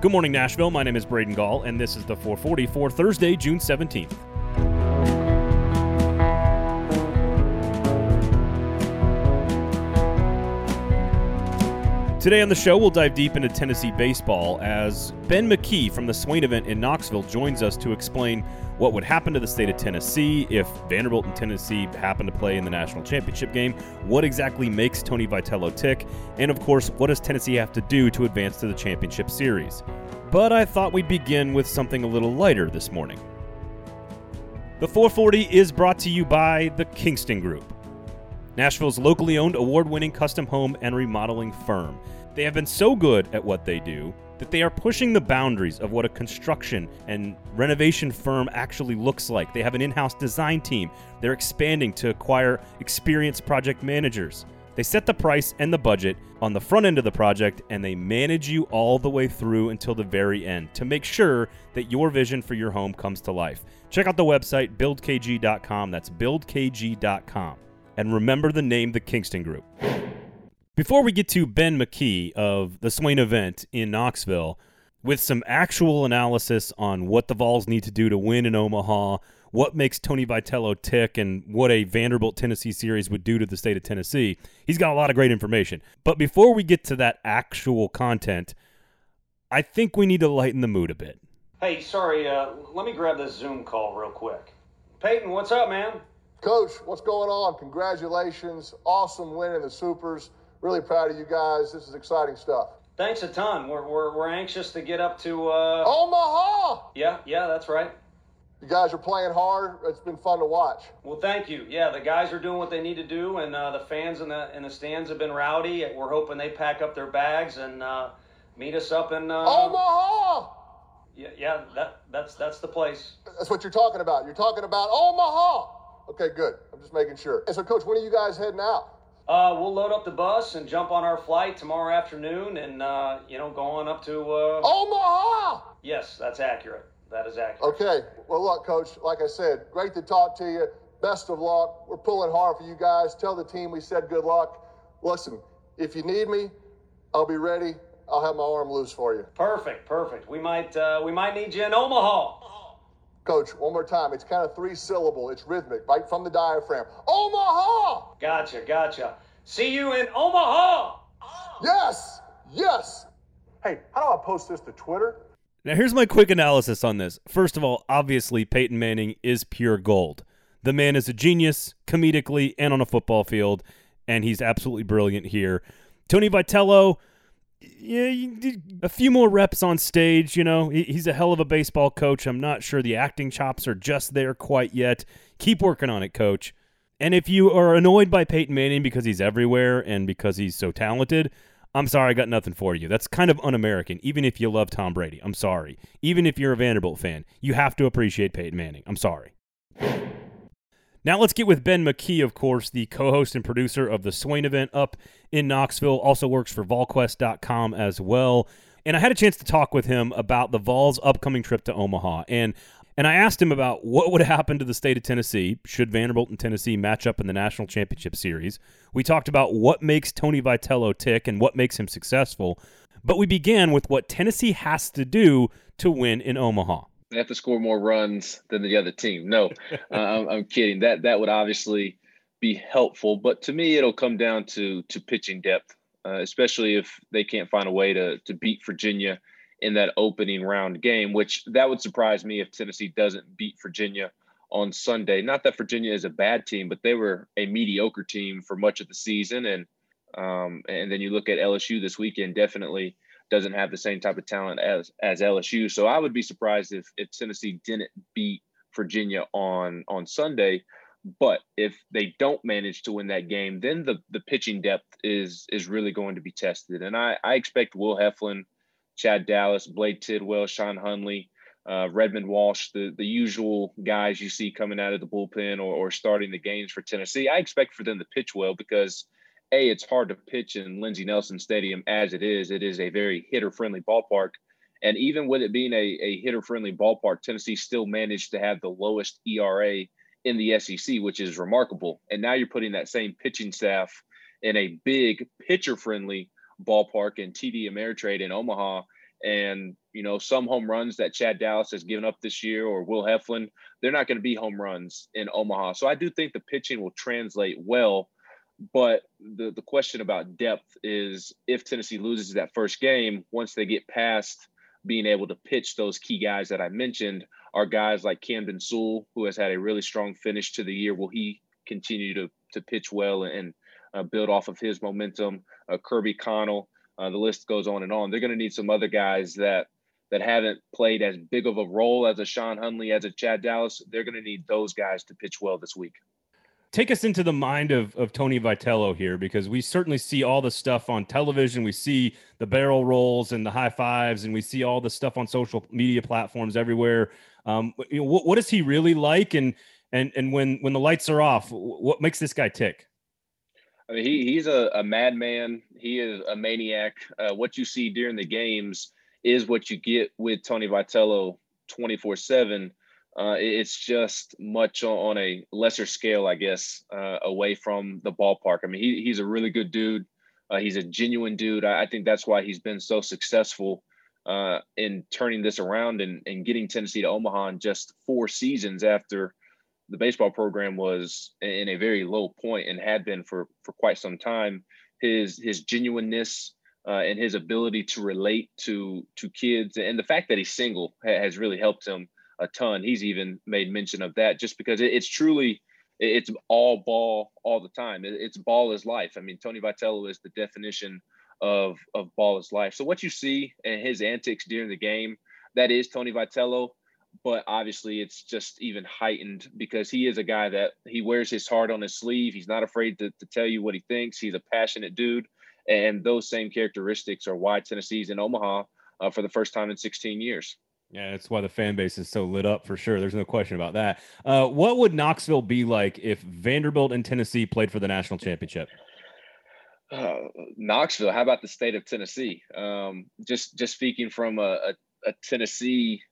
Good morning, Nashville. My name is Braden Gall, and this is the 440 for Thursday, June 17th. Today on the show, we'll dive deep into Tennessee baseball as Ben McKee from the Swain event in Knoxville joins us to explain what would happen to the state of Tennessee if Vanderbilt and Tennessee happen to play in the national championship game, what exactly makes Tony Vitello tick, and of course, what does Tennessee have to do to advance to the championship series. But I thought we'd begin with something a little lighter this morning. The 440 is brought to you by the Kingston Group. Nashville's locally owned award winning custom home and remodeling firm. They have been so good at what they do that they are pushing the boundaries of what a construction and renovation firm actually looks like. They have an in house design team, they're expanding to acquire experienced project managers. They set the price and the budget on the front end of the project and they manage you all the way through until the very end to make sure that your vision for your home comes to life. Check out the website buildkg.com. That's buildkg.com and remember the name the Kingston Group. Before we get to Ben McKee of the Swain event in Knoxville, with some actual analysis on what the Vols need to do to win in Omaha, what makes Tony Vitello tick, and what a Vanderbilt Tennessee series would do to the state of Tennessee, he's got a lot of great information. But before we get to that actual content, I think we need to lighten the mood a bit. Hey, sorry, uh, let me grab this Zoom call real quick. Peyton, what's up, man? Coach, what's going on? Congratulations. Awesome win in the Supers. Really proud of you guys. This is exciting stuff. Thanks a ton. We're, we're, we're anxious to get up to. Uh... Omaha! Yeah, yeah, that's right. You guys are playing hard. It's been fun to watch. Well, thank you. Yeah, the guys are doing what they need to do, and uh, the fans in the in the stands have been rowdy. We're hoping they pack up their bags and uh, meet us up in uh... Omaha. Yeah, yeah, that that's that's the place. That's what you're talking about. You're talking about Omaha. Okay, good. I'm just making sure. And so, Coach, when are you guys heading out? Uh, we'll load up the bus and jump on our flight tomorrow afternoon, and uh, you know, go on up to uh... Omaha. Yes, that's accurate. That is accurate. Okay. Well, look, Coach. Like I said, great to talk to you. Best of luck. We're pulling hard for you guys. Tell the team we said good luck. Listen, if you need me, I'll be ready. I'll have my arm loose for you. Perfect. Perfect. We might uh, we might need you in Omaha. Coach, one more time. It's kind of three syllable. It's rhythmic, right from the diaphragm. Omaha! Gotcha, gotcha. See you in Omaha! Yes! Yes! Hey, how do I post this to Twitter? Now, here's my quick analysis on this. First of all, obviously, Peyton Manning is pure gold. The man is a genius, comedically and on a football field, and he's absolutely brilliant here. Tony Vitello, yeah, a few more reps on stage. You know, he's a hell of a baseball coach. I'm not sure the acting chops are just there quite yet. Keep working on it, coach. And if you are annoyed by Peyton Manning because he's everywhere and because he's so talented, I'm sorry, I got nothing for you. That's kind of un American, even if you love Tom Brady. I'm sorry. Even if you're a Vanderbilt fan, you have to appreciate Peyton Manning. I'm sorry. Now let's get with Ben McKee, of course, the co-host and producer of the Swain event up in Knoxville. Also works for VolQuest.com as well. And I had a chance to talk with him about the Vols' upcoming trip to Omaha. And and I asked him about what would happen to the state of Tennessee should Vanderbilt and Tennessee match up in the national championship series. We talked about what makes Tony Vitello tick and what makes him successful. But we began with what Tennessee has to do to win in Omaha they have to score more runs than the other team. No, uh, I'm, I'm, kidding. That that would obviously be helpful, but to me, it'll come down to to pitching depth, uh, especially if they can't find a way to to beat Virginia in that opening round game. Which that would surprise me if Tennessee doesn't beat Virginia on Sunday. Not that Virginia is a bad team, but they were a mediocre team for much of the season, and um, and then you look at LSU this weekend, definitely doesn't have the same type of talent as as LSU. So I would be surprised if if Tennessee didn't beat Virginia on on Sunday. But if they don't manage to win that game, then the the pitching depth is is really going to be tested. And I I expect Will Heflin, Chad Dallas, Blade Tidwell, Sean Hunley, uh, Redmond Walsh, the the usual guys you see coming out of the bullpen or, or starting the games for Tennessee. I expect for them to pitch well because a, it's hard to pitch in Lindsey Nelson Stadium as it is. It is a very hitter friendly ballpark. And even with it being a, a hitter friendly ballpark, Tennessee still managed to have the lowest ERA in the SEC, which is remarkable. And now you're putting that same pitching staff in a big pitcher friendly ballpark in TD Ameritrade in Omaha. And, you know, some home runs that Chad Dallas has given up this year or Will Heflin, they're not going to be home runs in Omaha. So I do think the pitching will translate well. But the, the question about depth is if Tennessee loses that first game, once they get past being able to pitch those key guys that I mentioned, are guys like Camden Sewell, who has had a really strong finish to the year. Will he continue to, to pitch well and uh, build off of his momentum? Uh, Kirby Connell, uh, the list goes on and on. They're going to need some other guys that that haven't played as big of a role as a Sean Hunley, as a Chad Dallas. They're going to need those guys to pitch well this week. Take us into the mind of, of Tony Vitello here, because we certainly see all the stuff on television. We see the barrel rolls and the high fives, and we see all the stuff on social media platforms everywhere. Um, you know, what, what is he really like? And and and when when the lights are off, what makes this guy tick? I mean, he he's a, a madman. He is a maniac. Uh, what you see during the games is what you get with Tony Vitello 24 7. Uh, it's just much on a lesser scale, I guess, uh, away from the ballpark. I mean, he, he's a really good dude. Uh, he's a genuine dude. I, I, think that's why he's been so successful uh, in turning this around and, and getting Tennessee to Omaha in just four seasons after the baseball program was in a very low point and had been for for quite some time. His his genuineness uh, and his ability to relate to to kids and the fact that he's single has really helped him a ton. He's even made mention of that just because it, it's truly it's all ball all the time. It, it's ball is life. I mean, Tony Vitello is the definition of of ball is life. So what you see and his antics during the game, that is Tony Vitello but obviously it's just even heightened because he is a guy that he wears his heart on his sleeve. He's not afraid to, to tell you what he thinks. He's a passionate dude. And those same characteristics are why Tennessee's in Omaha uh, for the first time in 16 years. Yeah, that's why the fan base is so lit up for sure. There's no question about that. Uh, what would Knoxville be like if Vanderbilt and Tennessee played for the national championship? Uh, Knoxville. How about the state of Tennessee? Um, just just speaking from a, a, a Tennessee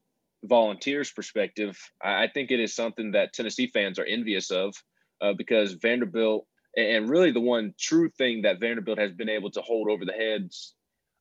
volunteers perspective, I think it is something that Tennessee fans are envious of uh, because Vanderbilt, and really the one true thing that Vanderbilt has been able to hold over the heads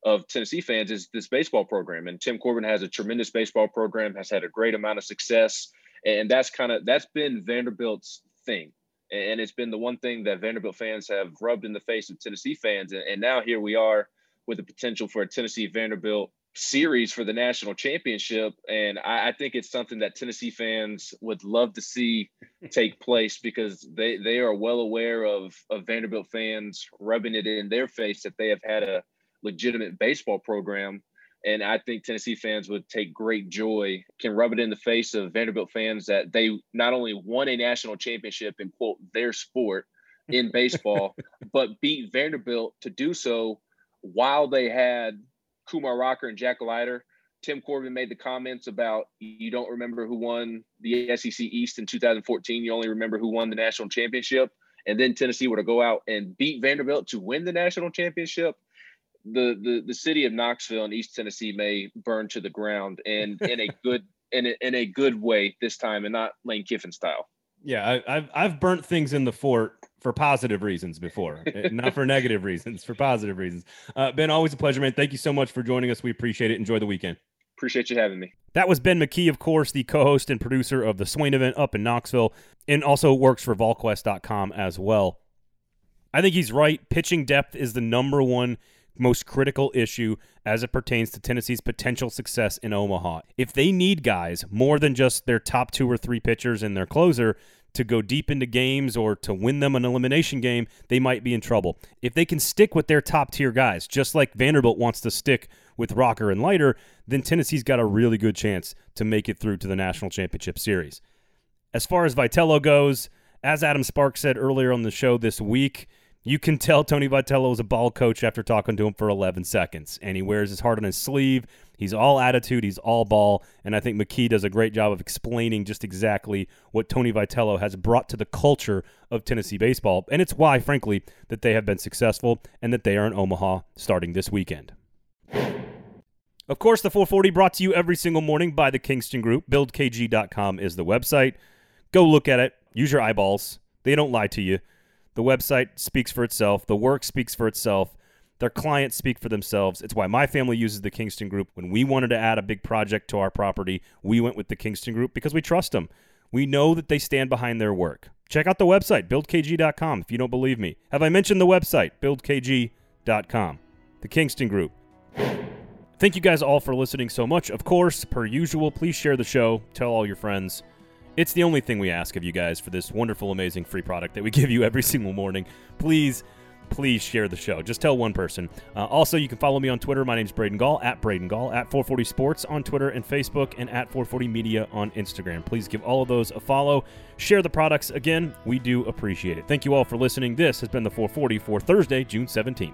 of Tennessee fans is this baseball program. And Tim Corbin has a tremendous baseball program, has had a great amount of success. And that's kind of that's been Vanderbilt's thing. And it's been the one thing that Vanderbilt fans have rubbed in the face of Tennessee fans. And now here we are with the potential for a Tennessee Vanderbilt series for the national championship. And I, I, think it's something that Tennessee fans would love to see take place because they, they are well aware of, of Vanderbilt fans rubbing it in their face that they have had a legitimate baseball program. And I think Tennessee fans would take great joy, can rub it in the face of Vanderbilt fans that they not only won a national championship in quote their sport in baseball, but beat Vanderbilt to do so while they had Kumar Rocker and Jack Leiter. Tim Corbin made the comments about you don't remember who won the SEC East in 2014. You only remember who won the national championship. And then Tennessee were to go out and beat Vanderbilt to win the national championship. The, the the city of Knoxville in East Tennessee may burn to the ground and in a good in a, in a good way this time and not Lane Kiffin style. Yeah, I, have I've burnt things in the fort for positive reasons before, eh, not for negative reasons, for positive reasons. Uh, ben, always a pleasure, man. Thank you so much for joining us. We appreciate it. Enjoy the weekend. Appreciate you having me. That was Ben McKee, of course, the co-host and producer of the Swain event up in Knoxville, and also works for VolQuest.com as well. I think he's right. Pitching depth is the number one most critical issue as it pertains to Tennessee's potential success in Omaha. If they need guys more than just their top two or three pitchers and their closer to go deep into games or to win them an elimination game, they might be in trouble. If they can stick with their top tier guys, just like Vanderbilt wants to stick with Rocker and Leiter, then Tennessee's got a really good chance to make it through to the National Championship Series. As far as Vitello goes, as Adam Sparks said earlier on the show this week, you can tell Tony Vitello is a ball coach after talking to him for 11 seconds, and he wears his heart on his sleeve. He's all attitude, he's all ball, and I think McKee does a great job of explaining just exactly what Tony Vitello has brought to the culture of Tennessee baseball, and it's why, frankly, that they have been successful and that they are in Omaha starting this weekend. Of course, the 440 brought to you every single morning by the Kingston Group. BuildKG.com is the website. Go look at it. Use your eyeballs. They don't lie to you. The website speaks for itself. The work speaks for itself. Their clients speak for themselves. It's why my family uses the Kingston Group. When we wanted to add a big project to our property, we went with the Kingston Group because we trust them. We know that they stand behind their work. Check out the website, buildkg.com, if you don't believe me. Have I mentioned the website, buildkg.com? The Kingston Group. Thank you guys all for listening so much. Of course, per usual, please share the show, tell all your friends. It's the only thing we ask of you guys for this wonderful, amazing free product that we give you every single morning. Please please share the show. Just tell one person. Uh, also, you can follow me on Twitter. My name's Braden Gall, at Braden Gall, at 440 Sports on Twitter and Facebook, and at 440 Media on Instagram. Please give all of those a follow. Share the products. Again, we do appreciate it. Thank you all for listening. This has been the 440 for Thursday, June 17th.